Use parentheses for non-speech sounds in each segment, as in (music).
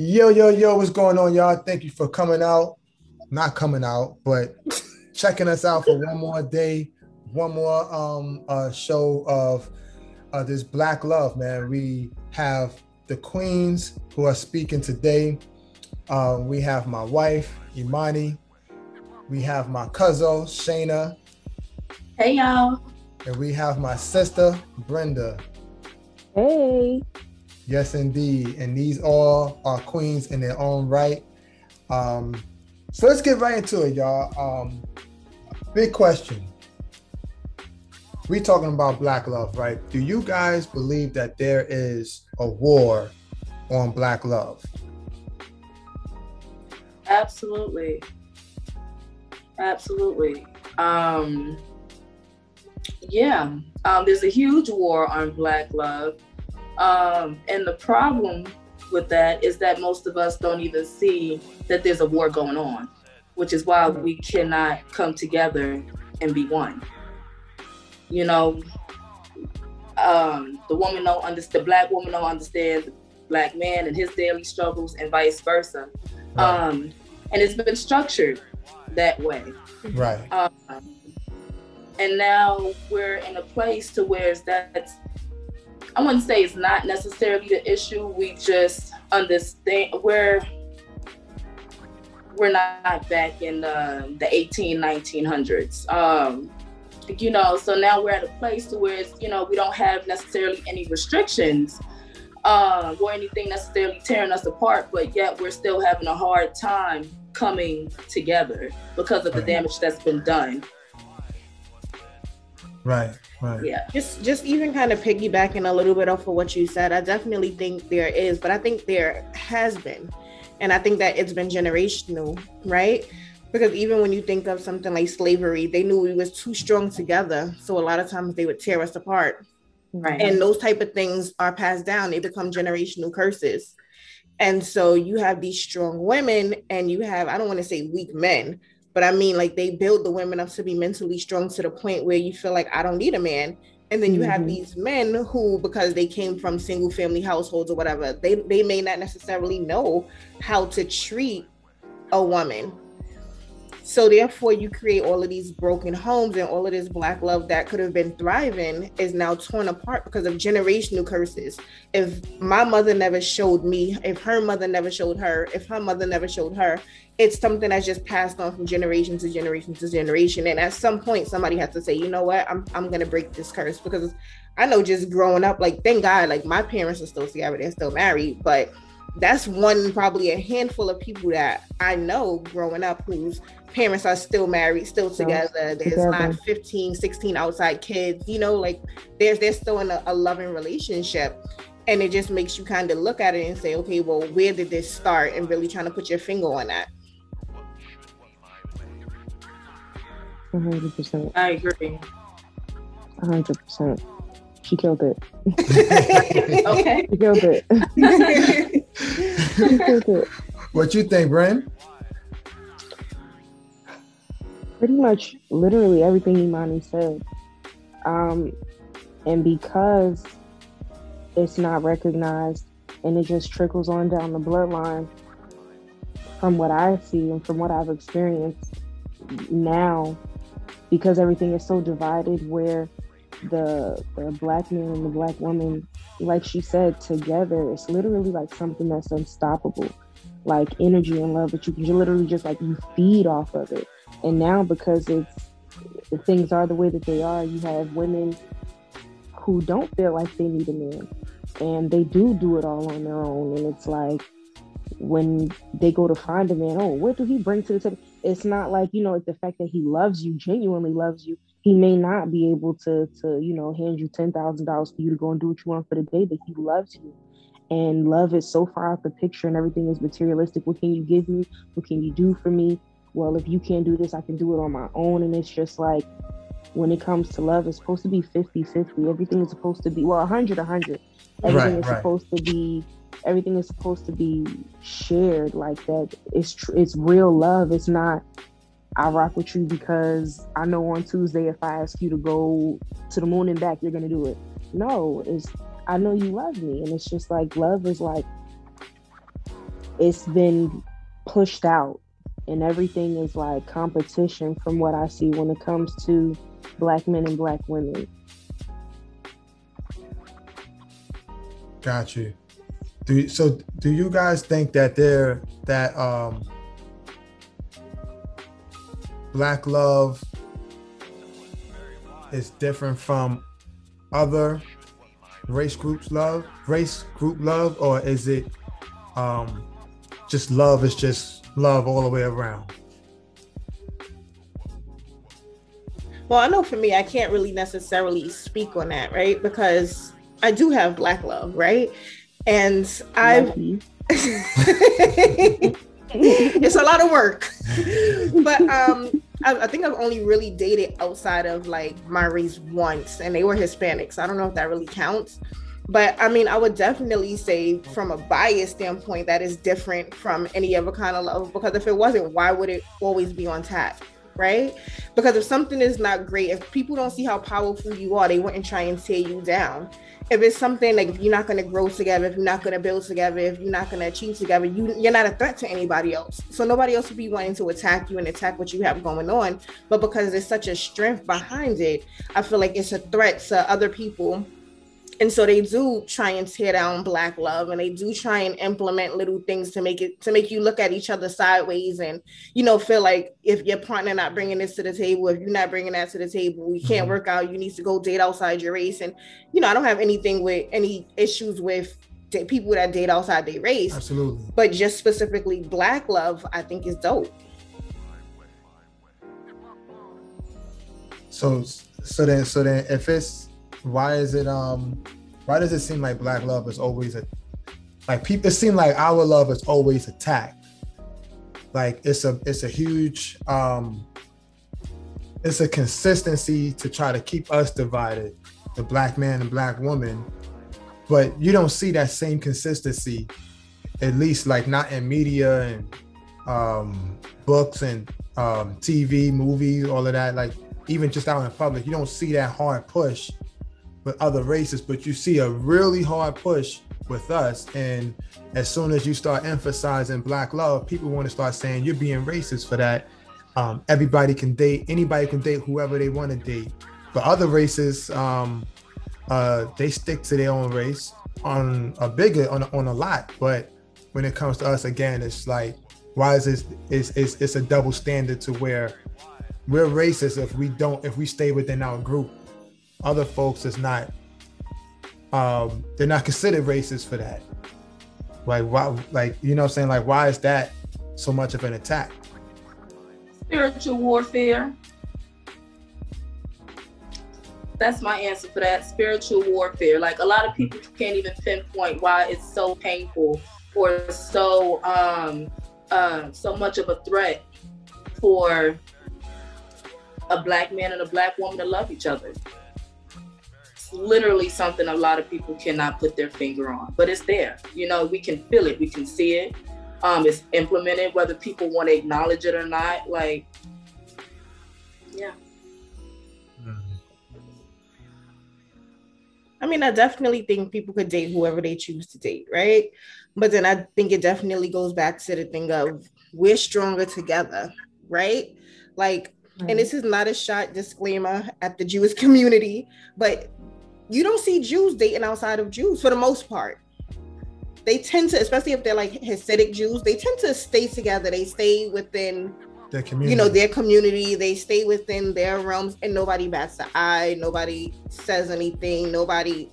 Yo, yo, yo, what's going on, y'all? Thank you for coming out. Not coming out, but (laughs) checking us out for one more day, one more um uh show of uh this black love, man. We have the queens who are speaking today. Um, we have my wife, Iymanni. We have my cousin, Shanna. Hey y'all. And we have my sister, Brenda. Hey. Yes, indeed. And these all are queens in their own right. Um, so let's get right into it, y'all. Um, big question. We talking about black love, right? Do you guys believe that there is a war on black love? Absolutely. Absolutely. Um, yeah, um, there's a huge war on Black love. Um, and the problem with that is that most of us don't even see that there's a war going on, which is why we cannot come together and be one. You know, um, the woman don't understand, the black woman don't understand the black man and his daily struggles and vice versa. Um, and it's been structured that way. Right. Um, and now we're in a place to where that's I wouldn't say it's not necessarily the issue. We just understand we're we're not back in the, the 18, 1900s. Um, you know, so now we're at a place to where it's, you know, we don't have necessarily any restrictions uh, or anything necessarily tearing us apart, but yet we're still having a hard time coming together because of the damage that's been done. Right, right. Yeah. Just just even kind of piggybacking a little bit off of what you said, I definitely think there is, but I think there has been. And I think that it's been generational, right? Because even when you think of something like slavery, they knew we was too strong together. So a lot of times they would tear us apart. Right. And those type of things are passed down. They become generational curses. And so you have these strong women and you have, I don't want to say weak men, but I mean, like they build the women up to be mentally strong to the point where you feel like I don't need a man. And then you mm-hmm. have these men who, because they came from single family households or whatever, they, they may not necessarily know how to treat a woman so therefore, you create all of these broken homes and all of this black love that could have been thriving is now torn apart because of generational curses. If my mother never showed me, if her mother never showed her, if her mother never showed her, it's something that's just passed on from generation to generation to generation. And at some point, somebody has to say, you know what, I'm I'm gonna break this curse because I know just growing up, like thank God, like my parents are still together, they're still married, but that's one probably a handful of people that I know growing up whose parents are still married, still together. There's together. not 15, 16 outside kids, you know, like there's they're still in a, a loving relationship. And it just makes you kind of look at it and say, okay, well, where did this start? And really trying to put your finger on that. 100%. I agree. 100%. She killed it. (laughs) okay. She killed it. (laughs) she killed it. What you think, Bren? Pretty much, literally everything Iymanni said. Um, and because it's not recognized and it just trickles on down the bloodline, from what I see and from what I've experienced now, because everything is so divided, where the the black man and the black woman, like she said, together, it's literally like something that's unstoppable, like energy and love that you can literally just like you feed off of it. And now because it's things are the way that they are, you have women who don't feel like they need a man, and they do do it all on their own, and it's like when they go to find a man, oh, what do he bring to the table? It's not like you know, the fact that he loves you, genuinely loves you he may not be able to to you know hand you ten thousand dollars for you to go and do what you want for the day, but he loves you. And love is so far out the picture and everything is materialistic. What can you give me? What can you do for me? Well, if you can't do this, I can do it on my own. And it's just like when it comes to love, it's supposed to be 50 50. Everything is supposed to be, well, 100 100. Everything right, is right. supposed to be everything is supposed to be shared like that it's tr- it's real love it's not I rock with you because I know on Tuesday if I ask you to go to the moon and back, you're gonna do it. No, it's I know you love me, and it's just like love is like it's been pushed out and everything is like competition from what I see when it comes to black men and black women. Got you. Do you, so? Do you guys think that there that um, black love is different from other race groups love, race group love, or is it um, just love is just love all the way around? Well, I know for me, I can't really necessarily speak on that, right? Because I do have black love, right? And I've (laughs) it's a lot of work. (laughs) but um I, I, think I've only really dated outside of like my race once, and they were Hispanics. I don't know if that really counts. But I mean, I would definitely say from a bias standpoint, that is different from any other kind of love. Because if it wasn't, why would it always be on tap? Right? Because if something is not great, if people don't see how powerful you are, they wouldn't try and tear you down if it's something like if you're not going to grow together, if you're not going to build together, if you're not going to achieve together, you you're not a threat to anybody else. So nobody else would be wanting to attack you and attack what you have going on. But because there's such a strength behind it, I feel like it's a threat to other people and so they do try and tear down black love and they do try and implement little things to make it to make you look at each other sideways and you know feel like if your partner not bringing this to the table if you're not bringing that to the table we can't mm-hmm. work out you need to go date outside your race. And you know i don't have anything with any issues with people that date outside their race. Absolutely. But just specifically black love i think is dope. So so then so then if it's why is it um why does it seem like black love is always a like people it seems like our love is always attacked. Like it's a it's a huge um it's a consistency to try to keep us divided the black man and black woman. But you don't see that same consistency at least like not in media and um books and um tv movies all of that. Like even just out in public you don't see that hard push with other races, but you see a really hard push with us. And as soon as you start emphasizing black love, people want to start saying you're being racist for that. Um, everybody can date, anybody can date whoever they want to date. But other races, um, uh, they stick to their own race on a bigger, on a, on a lot. But when it comes to us, again, it's like, why is this? It's, it's, it's a double standard to where we're racist if we don't, if we stay within our group other folks is not um they're not considered racist for that. Like why like you know i'm saying? Like why is that so much of an attack? Spiritual warfare. That's my answer for that. Spiritual warfare. Like a lot of people can't even pinpoint why it's so painful or so um uh, so much of a threat for a black man and a black woman to love each other literally something a lot of people cannot put their finger on, but it's there. You know, we can feel it, we can see it. Um, it's implemented, whether people want to acknowledge it or not. Like, yeah. I mean, I definitely think people could date whoever they choose to date, right? But then I think it definitely goes back to the thing of we're stronger together, right? Like, and this is not a shot disclaimer at the Jewish community, but you don't see Jews dating outside of Jews for the most part. They tend to, especially if they're like Hasidic Jews, they tend to stay together. They stay within their community. You know, their community. They stay within their realms and nobody bats the eye. Nobody says anything. Nobody,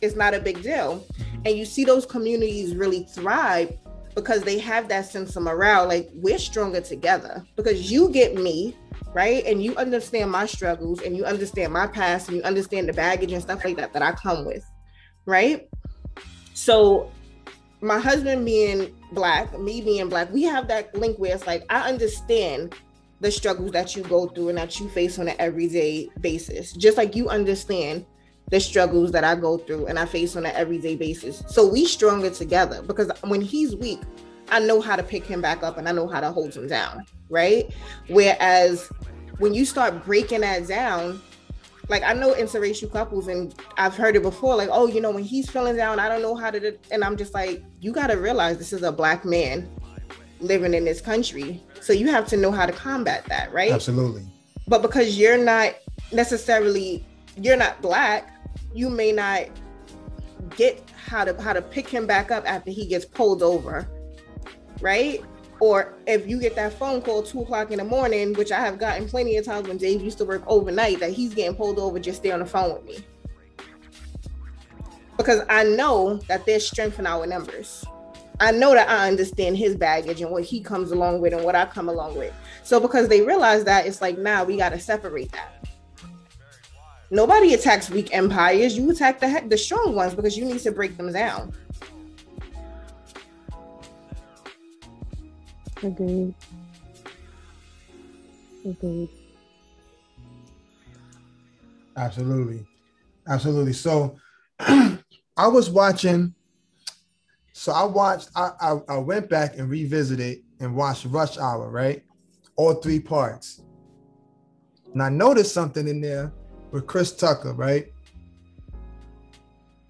it's not a big deal. Mm-hmm. And you see those communities really thrive because they have that sense of morale. Like we're stronger together because you get me, right? And you understand my struggles and you understand my past and you understand the baggage and stuff like that that I come with, right? So, my husband being black, me being black, we have that link where it's like, I understand the struggles that you go through and that you face on an everyday basis, just like you understand the struggles that I go through and I face on an everyday basis. So we stronger together because when he's weak, I know how to pick him back up and I know how to hold him down, right? Whereas when you start breaking that down, like I know interracial couples, and I've heard it before. Like, oh, you know, when he's feeling down, I don't know how to. And I'm just like, you got to realize this is a black man living in this country, so you have to know how to combat that, right? Absolutely. But because you're not necessarily, you're not black, you may not get how to how to pick him back up after he gets pulled over, right? Or if you get that phone call two o'clock in the morning, which I have gotten plenty of times when Dave used to work overnight, that he's getting pulled over, just stay on the phone with me. Because I know that there's strength in our numbers. I know that I understand his baggage and what he comes along with and what I come along with. So because they realize that, it's like now nah, we got to separate that. Nobody attacks weak empires. You attack the the strong ones because you need to break them down. Agreed. Agreed. Absolutely. Absolutely. So (clears throat) I was watching, so I watched, I, I, I went back and revisited and watched Rush Hour, right? All three parts. And I noticed something in there with Chris Tucker, right?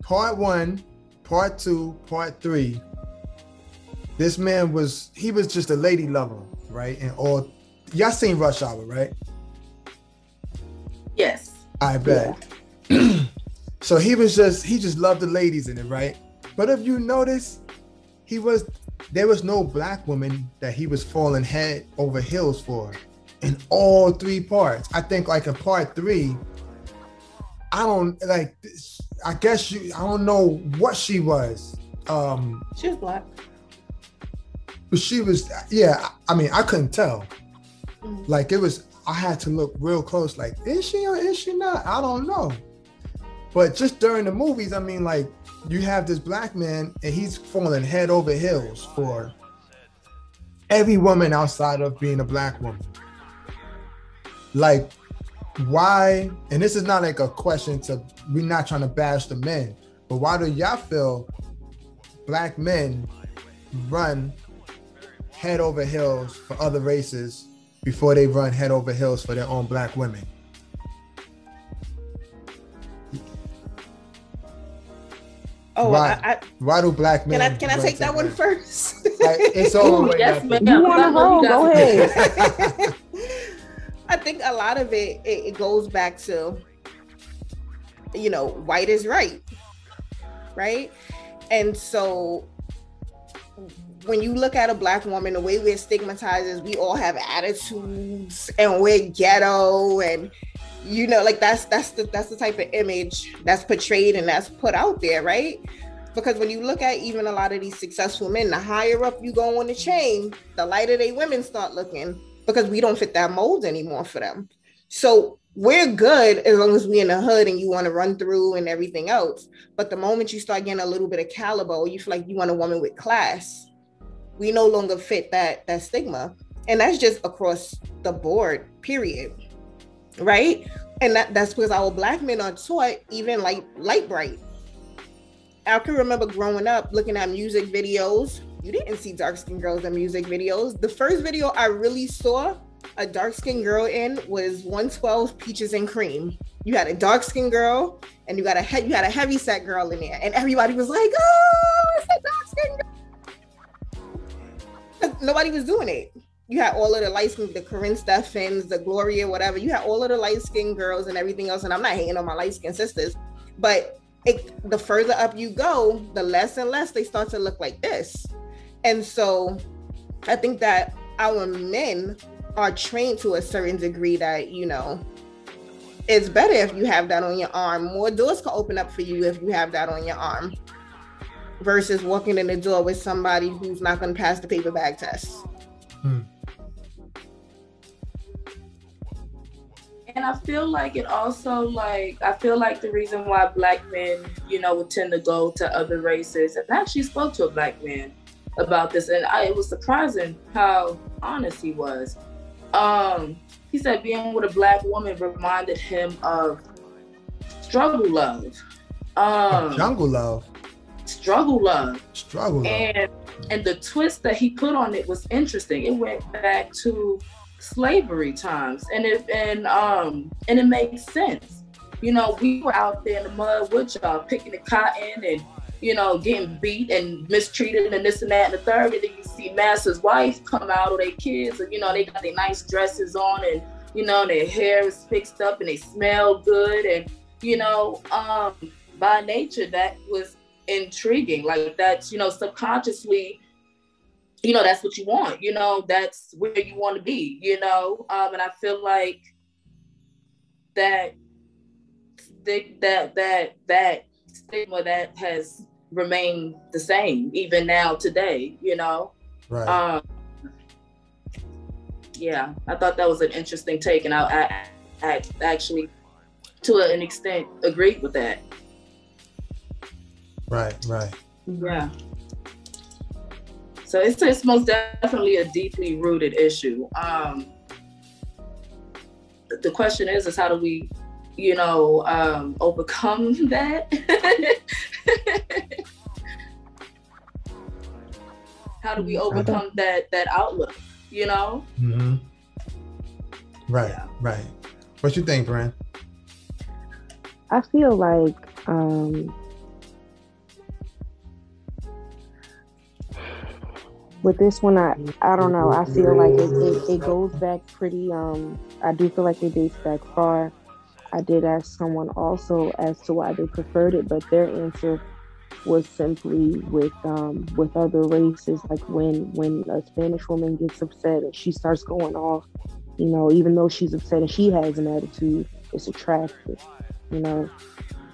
Part one, part two, part three this man was he was just a lady lover, right? And all y'all seen Rush Hour, right? Yes. I bet. Yeah. (clears throat) so he was just he just loved the ladies in it, right? But if you notice, he was there was no black woman that he was falling head over heels for in all three parts. I think like in part three, I don't like I guess you I don't know what she was. Um she was black but she was yeah i mean i couldn't tell mm-hmm. like it was i had to look real close like is she or is she not i don't know but just during the movies i mean like you have this black man and he's falling head over heels for every woman outside of being a black woman like why and this is not like a question to we're not trying to bash the men but why do y'all feel black men run head over heels for other races before they run head over heels for their own black women. Oh, why, I, I, why do black men? Can I can I take that one first? it's (laughs) all yes, ma'am. You want to roll? Go ahead. (laughs) (laughs) I think a lot of it, it it goes back to you know white is right, right, and so when you look at a black woman, the way we're stigmatized is we all have attitudes and we're ghetto and you know, like that's that's the that's the type of image that's portrayed and that's put out there, right? Because when you look at even a lot of these successful men, the higher up you go on the chain, the lighter they women start looking because we don't fit that mold anymore for them. So we're good as long as we're in the hood and you want to run through and everything else. But the moment you start getting a little bit of caliber, you feel like you want a woman with class, we no longer fit that that stigma and that's just across the board period right and that, that's because our black men are taught even like light bright i can remember growing up looking at music videos you didn't see dark skinned girls in music videos the first video i really saw a dark skinned girl in was 112 peaches and cream you had a dark skinned girl and you got a he- you had a heavy set girl in there and everybody was like oh it's a dark skinned girl nobody was doing it. You had all of the light skin, the Karrine Steffans, the Gloria, whatever. You had all of the light skinned girls and everything else. And I'm not hating on my light skinned sisters, but it, the further up you go, the less and less they start to look like this. And so I think that our men are trained to a certain degree that, you know, it's better if you have that on your arm. More doors can open up for you if you have that on your arm versus walking in the door with somebody who's not going to pass the paper bag test. Hmm. And I feel like it also like I feel like the reason why black men, you know, would tend to go to other races. And I actually spoke to a black man about this, and I, it was surprising how honest he was. Um, he said being with a black woman reminded him of struggle love. Um, jungle love struggle love. Struggle love. And and the twist that he put on it was interesting. It went back to slavery times, and it and um and it makes sense you know, we were out there in the mud with y'all picking the cotton and you know, getting beat and mistreated and this and that and the third. And then you see Master's wife come out or their kids, and you know, they got their nice dresses on and you know, their hair is fixed up and they smell good. And, you know, um, by nature, that was intriguing. Like that's, you know, subconsciously, you know, that's what you want, you know, that's where you want to be, you know. Um, and I feel like that that that that stigma that has remained the same even now today, you know. Right. Um, yeah, I thought that was an interesting take, and I, I, I actually, to an extent, agreed with that. Right, right. Yeah. So it's it's most definitely a deeply rooted issue. Um, the question is, is how do we, you know, um, overcome (laughs) that? how do we overcome that that outlook? you know? Mm-hmm. Right, yeah. right. What you think, Bren? I feel like um, with this one, I I don't know. I feel like it, it, it goes back pretty. Um, I do feel like it dates back far. I did ask someone also as to why they preferred it, but their answer was simply with um, with other races. Like when when a Spanish woman gets upset and she starts going off, you know, even though she's upset and she has an attitude, it's attractive. You know,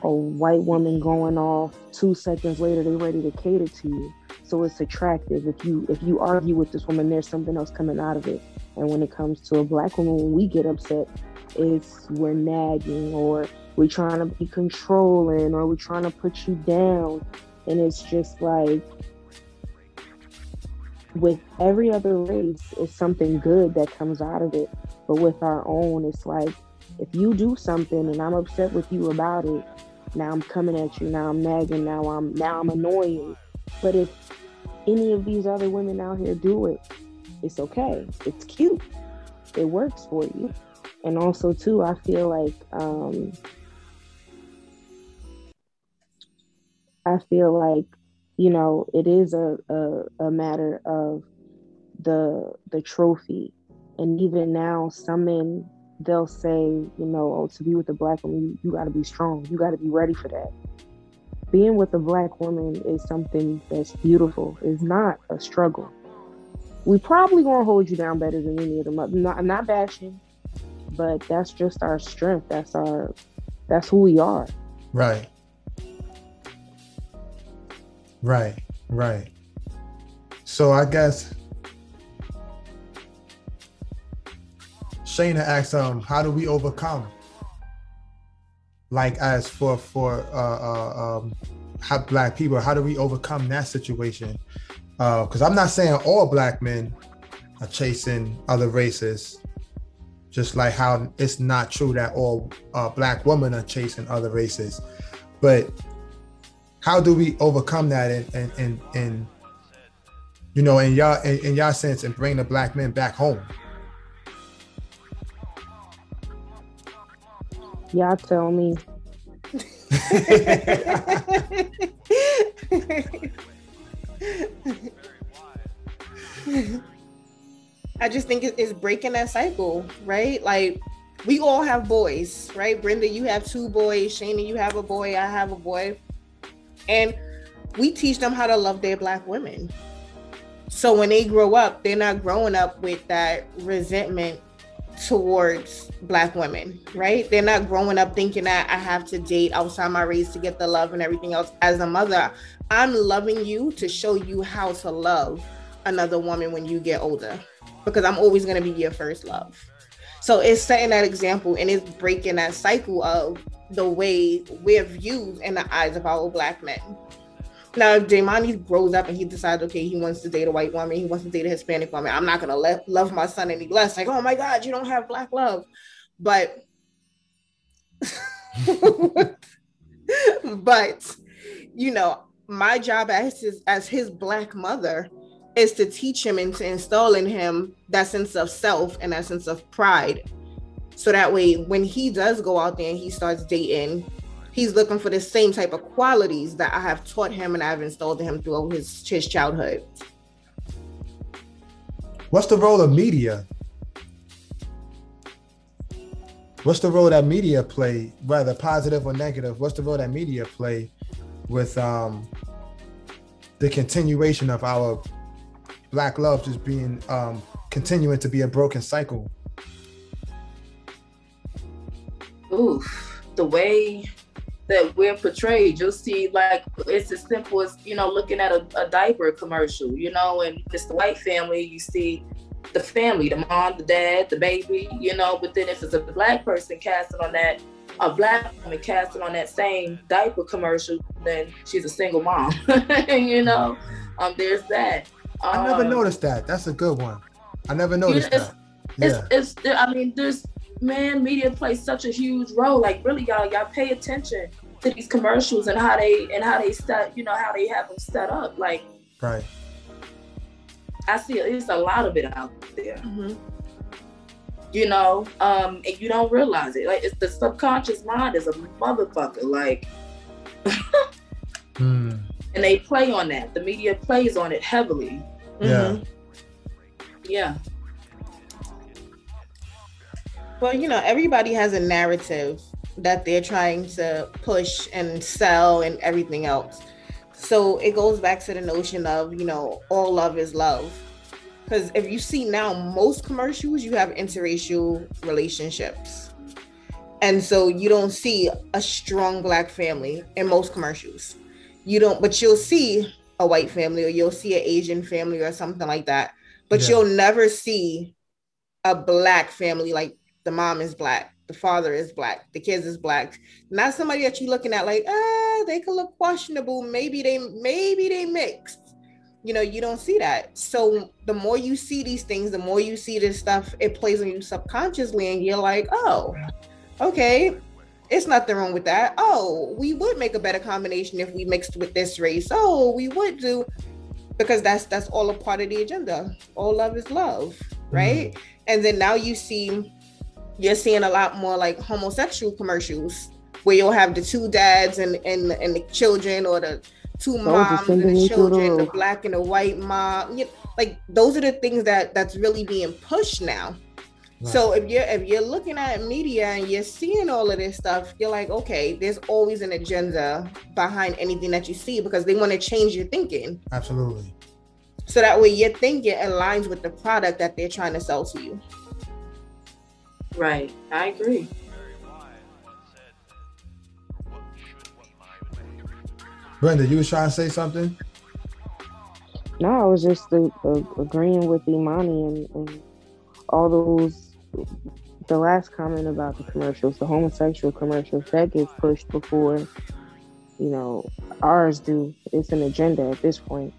a white woman going off two seconds later, they're ready to cater to you. So it's attractive. If you if you argue with this woman, there's something else coming out of it. And when it comes to a black woman, when we get upset, it's we're nagging or we're trying to be controlling or we're trying to put you down. And it's just like with every other race, it's something good that comes out of it. But with our own, it's like if you do something and I'm upset with you about it, now I'm coming at you, now I'm nagging, now I'm now I'm annoying. But if any of these other women out here do it, it's okay. It's cute. It works for you. And also too, I feel like um, I feel like, you know, it is a, a, a matter of the the trophy. And even now, some men they'll say, you know, oh, to be with a black woman, you, you got to be strong. You got to be ready for that. Being with a black woman is something that's beautiful. It's not a struggle. We probably gonna hold you down better than any of them. Not, I'm not bashing, but that's just our strength. That's our, that's who we are. Right. Right, right. So I guess Shanna asked, um, how do we overcome? Like as for for uh, uh um how black people, how do we overcome that situation? Uh because I'm not saying all black men are chasing other races, just like how it's not true that all uh, black women are chasing other races. But how do we overcome that and and and, and you know in y'all in, in y'all sense and bring the black men back home y'all tell me (laughs) (laughs) (laughs) I just think it's breaking that cycle, right? Like we all have boys, right? Brenda, you have two boys. Shanna, you have a boy. I have a boy and we teach them how to love their black women so when they grow up they're not growing up with that resentment towards black women right they're not growing up thinking that i have to date outside my race to get the love and everything else as a mother i'm loving you to show you how to love another woman when you get older because i'm always going to be your first love so it's setting that example and it's breaking that cycle of the way we're viewed in the eyes of our black men. Now, if Jaimani grows up and he decides, okay, he wants to date a white woman, he wants to date a Hispanic woman, I'm not gonna let love my son any less. Like, oh my God, you don't have black love. But (laughs) but you know, my job as his as his black mother is to teach him and to install in him that sense of self and that sense of pride So that way, when he does go out there and he starts dating, he's looking for the same type of qualities that I have taught him and I've installed in him throughout his his childhood. What's the role of media? What's the role that media play, whether positive or negative? What's the role that media play with um, the continuation of our black love just being um, continuing to be a broken cycle? Oof, the way that we're portrayed. You'll see like it's as simple as you know looking at a, a diaper commercial, you know, and it's the white family. You see the family, the mom, the dad, the baby, you know. But then if it's a black person casting on that, a black woman casting on that same diaper commercial, then she's a single mom. (laughs) you know, um, there's that. I never um, noticed that. That's a good one. I never noticed it's, that. Yeah. It's, it's, I mean, there's man, media plays such a huge role. Like really, y'all, y'all pay attention to these commercials and how they and how they set, you know, how they have them set up. Like, right. I see there's a lot of it out there. Mm-hmm. You know, um, and you don't realize it. Like, it's the subconscious mind is a motherfucker. Like, (laughs) mm. And they play on that. The media plays on it heavily. Yeah. Mm-hmm. Yeah. Well, you know, everybody has a narrative that they're trying to push and sell and everything else. So it goes back to the notion of, you know, all love is love. Because if you see now, most commercials, you have interracial relationships. And so you don't see a strong black family in most commercials. You don't, but you'll see a white family or you'll see an Asian family or something like that. But yeah. you'll never see a black family like the mom is black, the father is black, the kids is black. Not somebody that you're looking at like, ah, they could look questionable. Maybe they, maybe they mixed. You know, you don't see that. So the more you see these things, the more you see this stuff, it plays on you subconsciously, and you're like, oh, okay, it's nothing wrong with that. Oh, we would make a better combination if we mixed with this race. Oh, we would do because that's that's all a part of the agenda. All love is love, right? Mm-hmm. And then now you see you're seeing a lot more like homosexual commercials where you'll have the two dads and and, and the children or the two moms and the children, the black and the white mom. You know, like those are the things that that's really being pushed now. Right. So if you're if you're looking at media and you're seeing all of this stuff, you're like, okay, there's always an agenda behind anything that you see because they want to change your thinking. Absolutely. So that way your thinking aligns with the product that they're trying to sell to you. Right. I agree. Brenda, you was trying to say something? No, I was just uh, uh, agreeing with Iymanni and, and all those. The last comment about the commercials, the homosexual commercials, that gets pushed before, you know, ours do. It's an agenda at this point.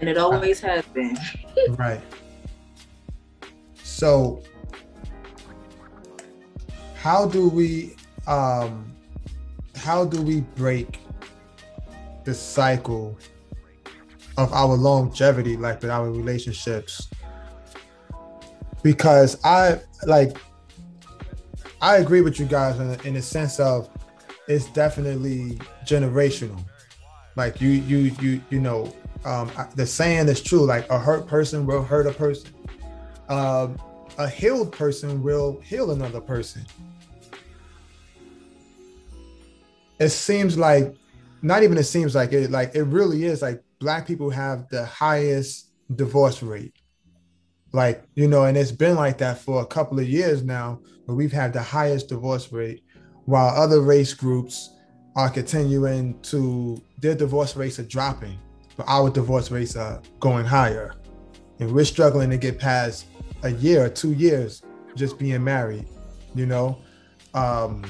And it always has been. (laughs) right. So, how do we um, how do we break the cycle of our longevity, like with our relationships? Because I like I agree with you guys in, in the sense of it's definitely generational. Like you, you, you, you know, um, the saying is true. Like a hurt person will hurt a person. Um, a healed person will heal another person. It seems like, not even it seems like it, like it really is like black people have the highest divorce rate. Like, you know, and it's been like that for a couple of years now, where we've had the highest divorce rate, while other race groups are continuing to, their divorce rates are dropping, but our divorce rates are going higher. And we're struggling to get past a year or two years just being married, you know? Um,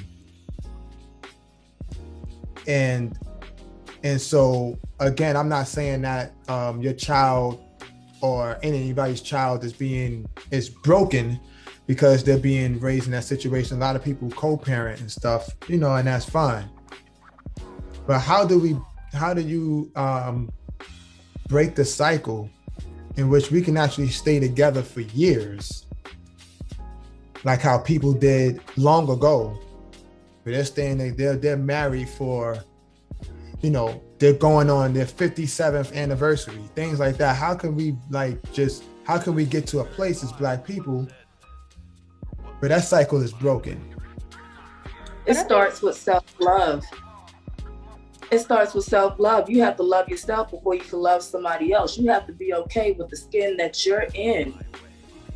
and and so again, I'm not saying that um, your child or anybody's child is being is broken because they're being raised in that situation. A lot of people co-parent and stuff, you know, and that's fine. But how do we how do you um, break the cycle in which we can actually stay together for years like how people did long ago. But they're staying they they're they're married for, you know, they're going on their 57th anniversary, things like that. How can we like just how can we get to a place as black people? where that cycle is broken. It starts with self-love. It starts with self-love. You have to love yourself before you can love somebody else. You have to be okay with the skin that you're in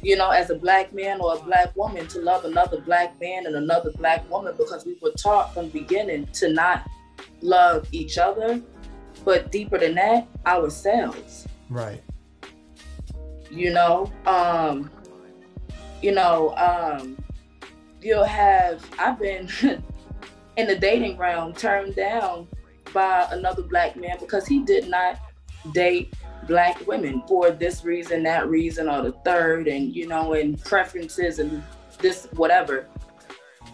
you know, as a black man or a black woman to love another black man and another black woman because we were taught from the beginning to not love each other, but deeper than that, ourselves. Right. You know, um, you know, um, you'll have I've been (laughs) in the dating realm turned down by another black man because he did not date black women for this reason, that reason, or the third, and you know, and preferences and this whatever.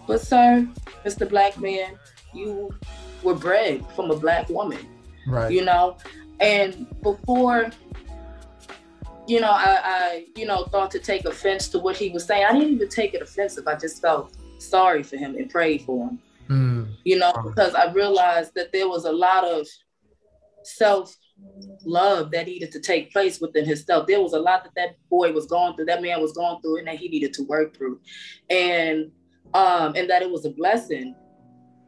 But sir, Mr. Black Man, you were bred from a black woman. Right. You know, and before you know, I, I, you know, thought to take offense to what he was saying. I didn't even take it offensive. I just felt sorry for him and prayed for him. Mm. You know, because I realized that there was a lot of self love that needed to take place within himself. There was a lot that that boy was going through, that man was going through, and that he needed to work through, and um, and that it was a blessing.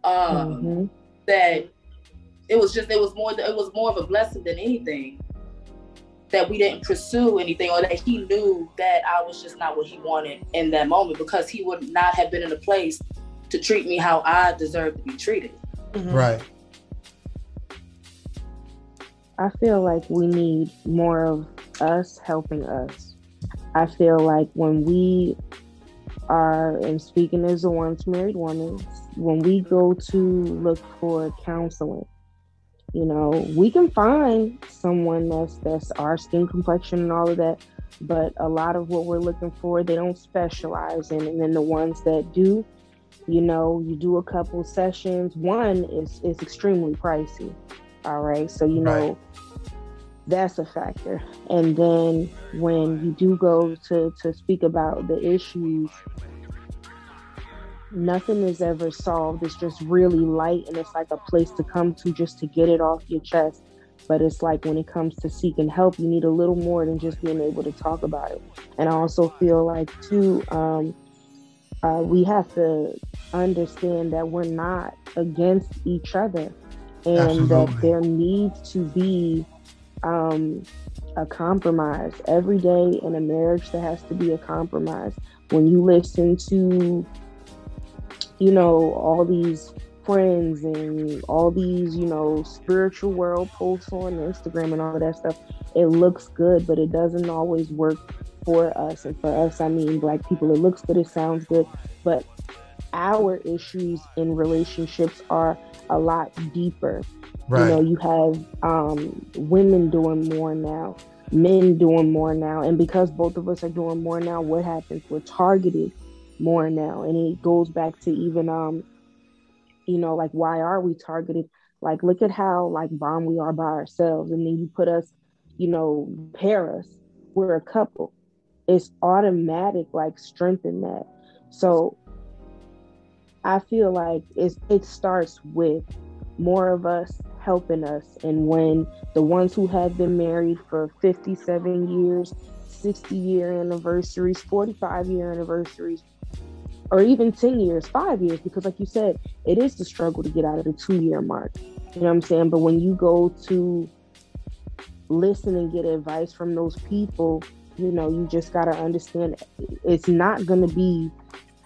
Um, mm-hmm. that it was just it was more it was more of a blessing than anything that we didn't pursue anything or that he knew that I was just not what he wanted in that moment because he would not have been in a place to treat me how I deserve to be treated. Mm-hmm. Right. I feel like we need more of us helping us. I feel like when we are, and speaking as a once married woman, when we go to look for counseling, you know, we can find someone that's that's our skin complexion and all of that, but a lot of what we're looking for, they don't specialize in. And then the ones that do, you know, you do a couple sessions. One is is extremely pricey. All right. So, you know, right. that's a factor. And then when you do go to, to speak about the issues, nothing is ever solved. It's just really light and it's like a place to come to just to get it off your chest. But it's like when it comes to seeking help, you need a little more than just being able to talk about it. And I also feel like, too, um, uh, we have to understand that we're not against each other and Absolutely. that there needs to be um, a compromise every day in a marriage. There has to be a compromise. When you listen to, you know, all these friends and all these, you know, spiritual world posts on Instagram and all of that stuff, it looks good, but it doesn't always work for us. And for us, I mean, black people, it looks good, it sounds good, but our issues in relationships are a lot deeper. Right. You know, you have um, women doing more now, men doing more now, and because both of us are doing more now, what happens? We're targeted more now, and it goes back to even um, you know, like why are we targeted? Like, look at how like bomb we are by ourselves, and then you put us, you know, pair us. We're a couple. It's automatic, like strengthen that. So I feel like it's, it starts with more of us helping us. And when the ones who have been married for 57 years, 60 year anniversaries, 45 year anniversaries, or even 10 years, five years, because like you said, it is the struggle to get out of the two year mark. You know what I'm saying? But when you go to listen and get advice from those people, you know, you just got to understand it's not going to be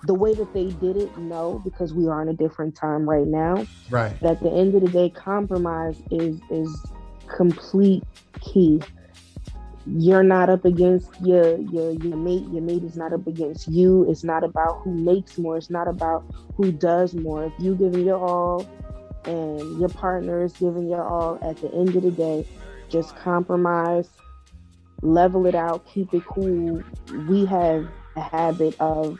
the way that they did it, no, because we are in a different time right now. Right. At the end of the day, compromise is is complete key. You're not up against your your your mate. Your mate is not up against you. It's not about who makes more. It's not about who does more. If you giving your all and your partner is giving your all, at the end of the day, just compromise, level it out, keep it cool. We have a habit of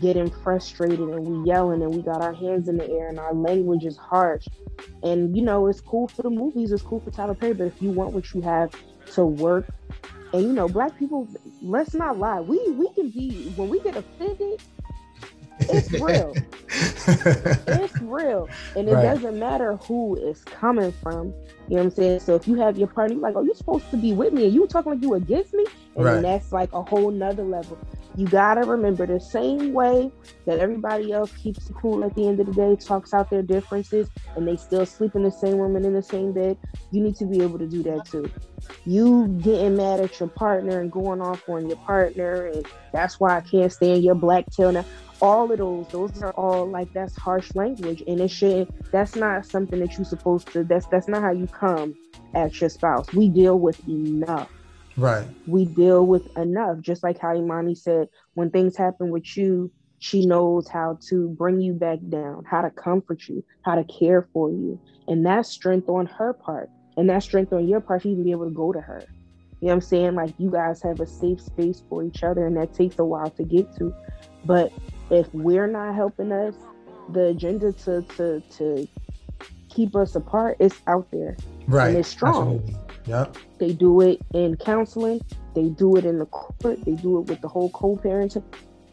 getting frustrated and we yelling and we got our hands in the air and our language is harsh. And you know, it's cool for the movies, it's cool for Tyler Perry, but if you want what you have to work And you know, black people, let's not lie. We we can be when we get offended, it's real. (laughs) it's real. And it right. doesn't matter who it's coming from. You know what I'm saying? So if you have your partner, like, oh, you're supposed to be with me and you talking like you against me, and right. that's like a whole nother level. You gotta remember the same way that everybody else keeps cool at the end of the day, talks out their differences, and they still sleep in the same room and in the same bed. You need to be able to do that too. You getting mad at your partner and going off on your partner, and that's why I can't stand your black tail. Now, all of those, those are all like that's harsh language, and it should. That's not something that you're supposed to. That's that's not how you come at your spouse. We deal with enough Right. We deal with enough. Just like how Iymanni said, when things happen with you, she knows how to bring you back down, how to comfort you, how to care for you. And that's strength on her part. And that strength on your part to even be able to go to her. You know what I'm saying? Like you guys have a safe space for each other, and that takes a while to get to. But if we're not helping us, the agenda to to to keep us apart is out there. Right. And it's strong. Absolutely. Yep. They do it in counseling. They do it in the court. They do it with the whole co-parenting.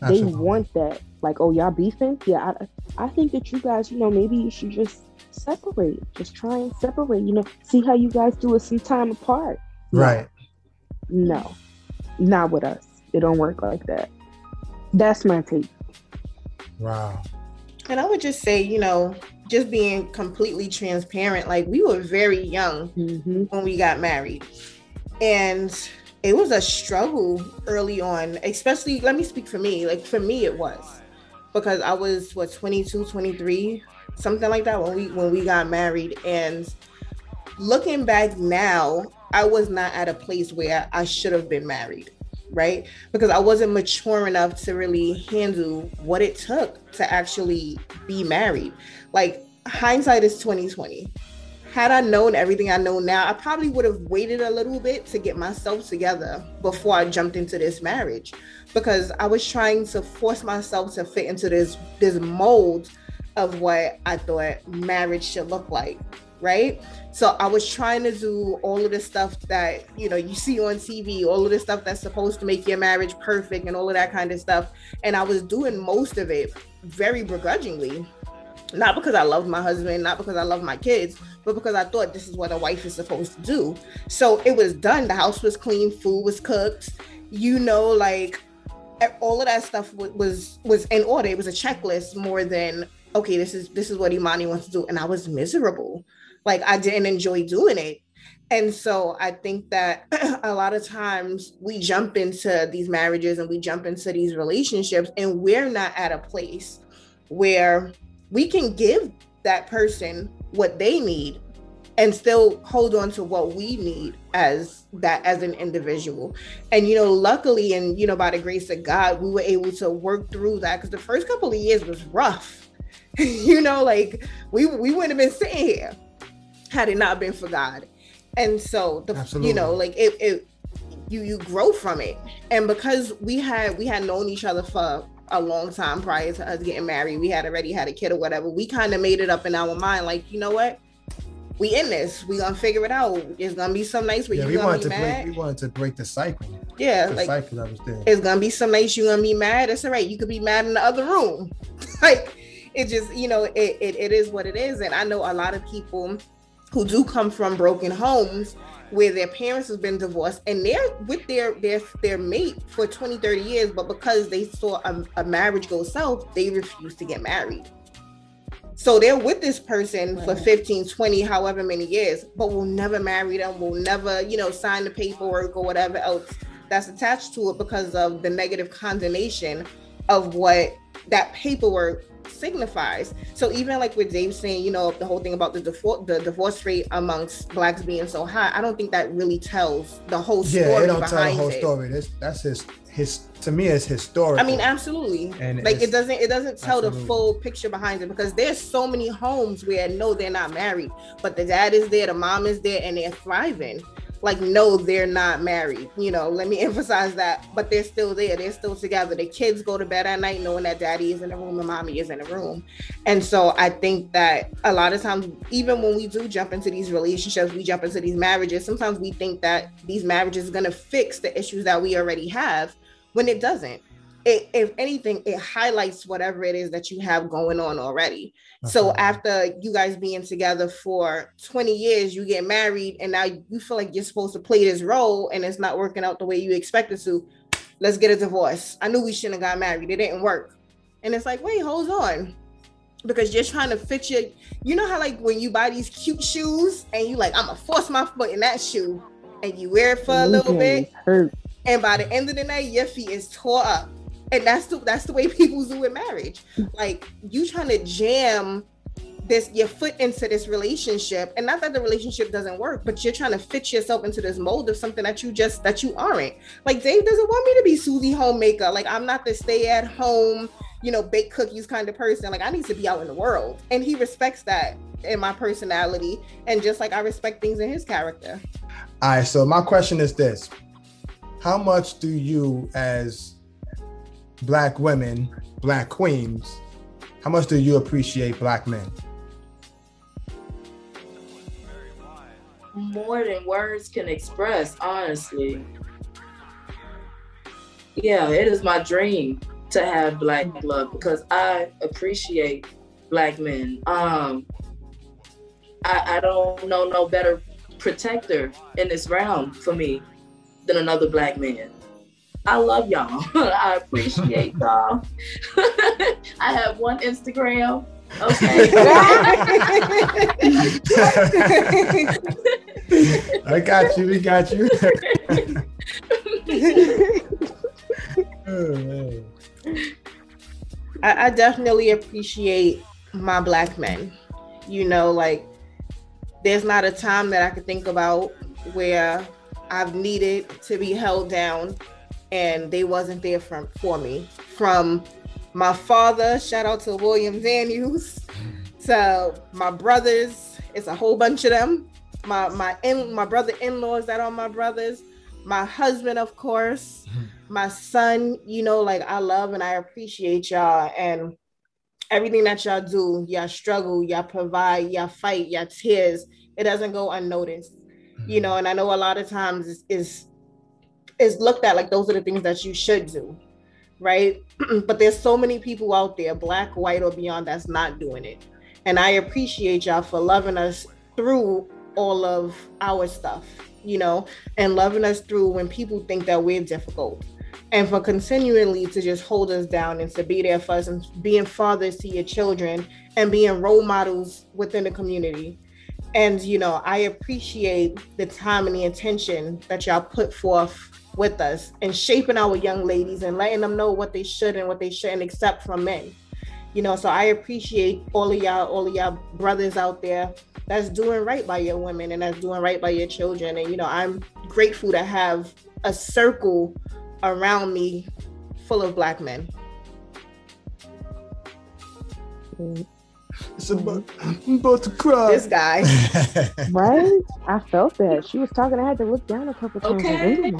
They want that. Like, oh, y'all beefing? Yeah, I, I think that you guys, you know, maybe you should just separate. Just try and separate. You know, see how you guys do it some time apart. Right. No, not with us. It don't work like that. That's my take. Wow. And I would just say, you know, just being completely transparent, like we were very young mm-hmm. when we got married. And it was a struggle early on, especially, let me speak for me. Like for me, it was because I was what 22, 23, something like that when we when we got married. And looking back now, I was not at a place where I should have been married right? Because I wasn't mature enough to really handle what it took to actually be married. Like hindsight is 2020. Had I known everything I know now, I probably would have waited a little bit to get myself together before I jumped into this marriage because I was trying to force myself to fit into this this mold of what I thought marriage should look like right? So I was trying to do all of the stuff that you know you see on TV, all of the stuff that's supposed to make your marriage perfect and all of that kind of stuff. And I was doing most of it very begrudgingly. Not because I loved my husband, not because I love my kids, but because I thought this is what a wife is supposed to do. So it was done. The house was clean, food was cooked, you know, like all of that stuff was was in order. It was a checklist more than okay, this is this is what Iymanni wants to do, and I was miserable like I didn't enjoy doing it. And so I think that (clears throat) a lot of times we jump into these marriages and we jump into these relationships and we're not at a place where we can give that person what they need and still hold on to what we need as that as an individual and you know luckily and you know by the grace of god we were able to work through that because the first couple of years was rough (laughs) you know like we we wouldn't have been sitting here had it not been for God. And so the Absolutely. you know, like it, it you you grow from it. And because we had we had known each other for a long time prior to us getting married, we had already had a kid or whatever. We kind of made it up in our mind, like, you know what? We in this. We gonna figure it out. It's gonna be some nights where yeah, you gonna be to mad. Break, we wanted to break the cycle. Yeah, the like cycle that was there. It's gonna be some nights you gonna be mad. It's all right. You could be mad in the other room. (laughs) like it just, you know, it, it it is what it is. And I know a lot of people who do come from broken homes where their parents has been divorced and they're with their their their mate for 20 30 years but because they saw a, a marriage go south they refuse to get married so they're with this person right. for 15 20 however many years but will never marry them will never you know sign the paperwork or whatever else that's attached to it because of the negative condemnation of what that paperwork signifies. So even like with Dave saying, you know, the whole thing about the divorce the divorce rate amongst blacks being so high, I don't think that really tells the whole story. Yeah, it don't tell the whole it. story. That's that's his his to me it's historical. I mean, absolutely. And like it doesn't it doesn't tell absolutely. the full picture behind it because there's so many homes where no, they're not married, but the dad is there, the mom is there, and they're thriving. Like no they're not married you know let me (laughs) emphasize that but they're still there they're still together. The kids go to bed at night knowing that daddy is in the room and mommy is in the room. And so i think that a lot of times even when we do jump into these relationships we jump into these marriages sometimes we think that these marriages are going to fix the issues that we already have when it doesn't. It, if anything, it highlights whatever it is that you have going on already. So after you guys being together for 20 years, you get married, and now you feel like you're supposed to play this role, and it's not working out the way you expected to. Let's get a divorce. I knew we shouldn't have got married. It didn't work. And it's like, wait, hold on. Because you're trying to fit your, you know how like when you buy these cute shoes and you like, I'm gonna force my foot in that shoe and you wear it for a little bit. Hurt. And by the end of the night, your feet is tore up and that's the that's the way people do in marriage. Like you trying to jam this your foot into this relationship. And not that the relationship doesn't work but you're trying to fit yourself into this mold of something that you just that you aren't. Like dave doesn't want me to be susie homemaker. Like i'm not the stay at home you know bake cookies kind of person. Like i need to be out in the world. And he respects that in my personality. And just like i respect things in his character. All right so my question is this. How much do you as black women, black queens, how much do you appreciate black men? More than words can express, honestly. Yeah, it is my dream to have black love because I appreciate black men. Um, I, I don't know no better protector in this realm for me than another black man. I love y'all. (laughs) I appreciate y'all. (laughs) I have one Instagram. Okay. (laughs) I got you. We got you. oh, I, I definitely appreciate my black men. You know, like there's not a time that I could think about where I've needed to be held down and they wasn't there from for me. From my father, shout out to William Daniels, (laughs) to my brothers, it's a whole bunch of them. My my in my brother in-laws that are my brothers, my husband, of course, (laughs) my son, you know, like I love and I appreciate y'all and everything that y'all do, y'all struggle, y'all provide, y'all fight, y'all tears, it doesn't go unnoticed. You mm-hmm. know, and I know a lot of times is, is is looked at like those are the things that you should do right? (clears throat) But there's so many people out there black white or beyond that's not doing it. And i appreciate y'all for loving us through all of our stuff you know and loving us through when people think that we're difficult. And for continually to just hold us down and to be there for us and being fathers to your children and being role models within the community. And you know i appreciate the time and the attention that y'all put forth with us and shaping our young ladies and letting them know what they should and what they shouldn't accept from men. You know, so I appreciate all of y'all, all of y'all brothers out there that's doing right by your women and that's doing right by your children. And you know, I'm grateful to have a circle around me full of black men. Mm. It's about, I'm about to cry. This guy. (laughs) right? I felt that. She was talking. I had to look down a couple times. Okay.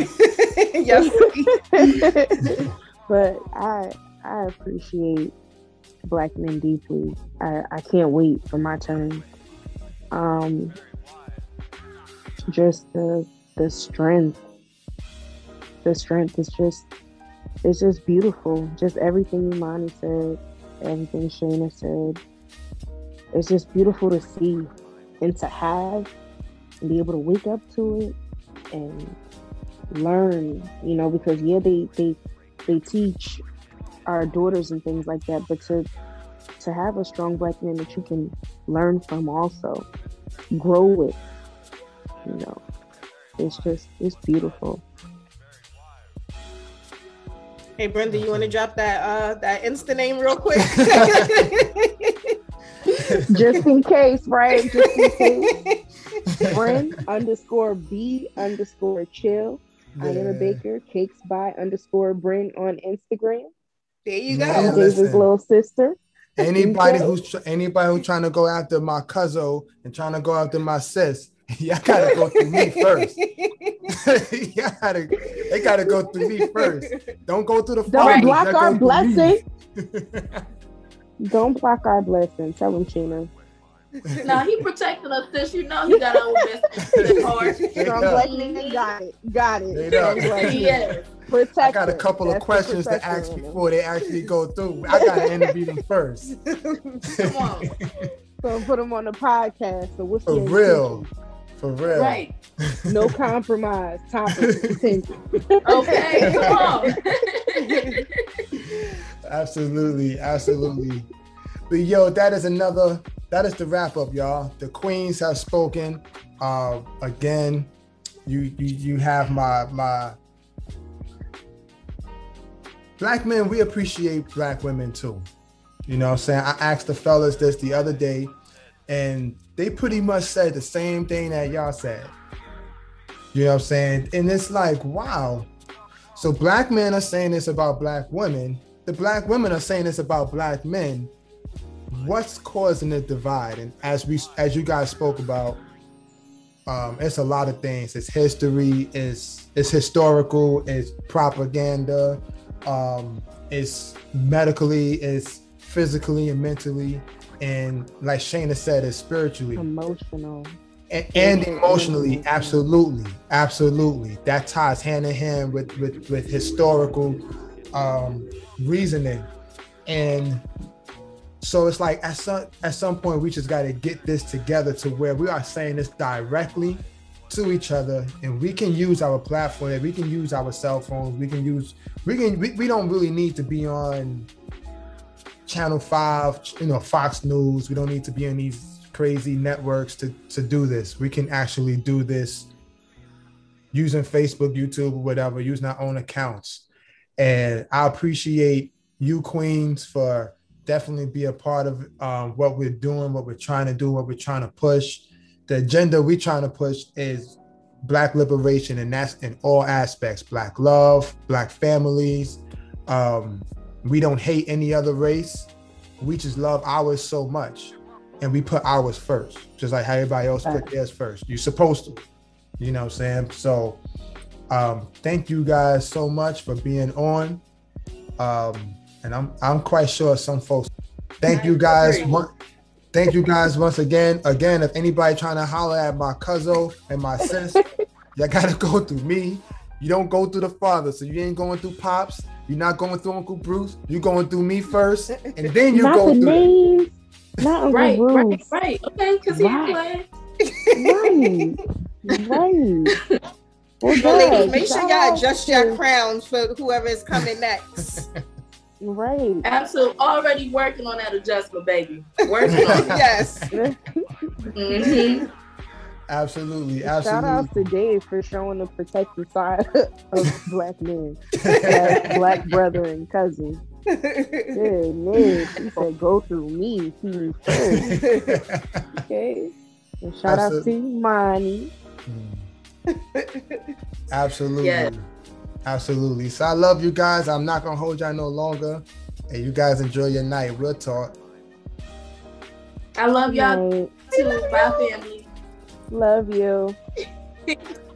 (laughs) yes. (laughs) but I I appreciate black men deeply. I, I can't wait for my turn. Um just the the strength. The strength is just it's just beautiful. Just everything Iymanni said, everything Shanna said it's just beautiful to see and to have and be able to wake up to it and learn, you know, because yeah, they they they teach our daughters and things like that, but to to have a strong black man that you can learn from also, grow with, you know, it's just it's beautiful. Hey Brenda, you want to drop that uh that Insta name real quick? (laughs) (laughs) just in case, right? Just in case. (laughs) Bren underscore B underscore chill. Yeah. I am a baker. Cakes by underscore Bren on Instagram. There you go. I'm David's little sister. Anybody who's anybody who's trying to go after my cousin and trying to go after my sis, (laughs) y'all gotta go through me first. (laughs) y'all gotta, they gotta go through me first. Don't go through the Don't fathers, block our go blessing. Don't block our blessing. Tell him, Sheena. Now he protecting us since you know he got our best at (laughs) Strong black nigga got it. Got it. Straight up. Strong black nigga. Yes. Protect I got a her. couple of That's the questions to ask in before they actually go through. I gotta interview them first. (laughs) Come on. So put them on the podcast. So what's For your real. For real. Right. No compromise. Topic (laughs) intention. Okay. Come on. Absolutely, absolutely. But yo, that is another. That is the wrap up, y'all. The queens have spoken. Uh, again, you you you have my my. Black men, we appreciate black women too. You know what I'm saying? I asked the fellas this the other day, and they pretty much said the same thing that y'all said. You know what I'm saying? And it's like, wow. So black men are saying this about black women. The black women are saying this about black men. What's causing the divide? And as we as you guys spoke about, um, it's a lot of things. It's history, it's it's historical, it's propaganda, um, it's medically, it's physically and mentally, and like Shanna said, it's spiritually Emotional. and, and emotionally absolutely absolutely that ties hand in hand with with with historical um reasoning. And so it's like at some at some point we just got to get this together to where we are saying this directly to each other. And we can use our platform we can use our cell phones we can use we can we, we don't really need to be on channel 5 you know fox news. We don't need to be on these crazy networks to to do this. We can actually do this using facebook youtube whatever using our own accounts and i appreciate you queens for definitely be a part of um, what we're doing what we're trying to do what we're trying to push. The agenda we're trying to push is black liberation and that's in all aspects. Black love black families. Um, we don't hate any other race. We just love ours so much and we put ours first just like how everybody else put theirs first. You're supposed to you know what i'm saying? So um, thank you guys so much for being on um, and i'm i'm quite sure some folks thank you guys one, thank you guys once again again if anybody trying to holler at my cousin and my sis (laughs) you gotta go through me you don't go through the father so you ain't going through pops you're not going through uncle bruce you're going through me first and then you Not go the through names. Not Uncle Right, Bruce. right, right. Okay, because he Right. playing. Right. right. (laughs) Well, So ladies, make sure y'all out adjust your crowns for whoever is coming next. (laughs) Right. Absolutely. Already working on that adjustment, baby. Working (laughs) on it. yes. (laughs) Mhm. absolutely Shout out to Dave for showing the protective side of black men, black, black brother and cousin. Good man. He said, "Go through me, see me first." Okay. And shout out to Iymanni. (laughs) Absolutely. Yes. Absolutely. So I love you guys. I'm not gonna hold y'all no longer. And you guys enjoy your night. We'll talk. I love y'all Right. too. Bye, family. Love you. (laughs)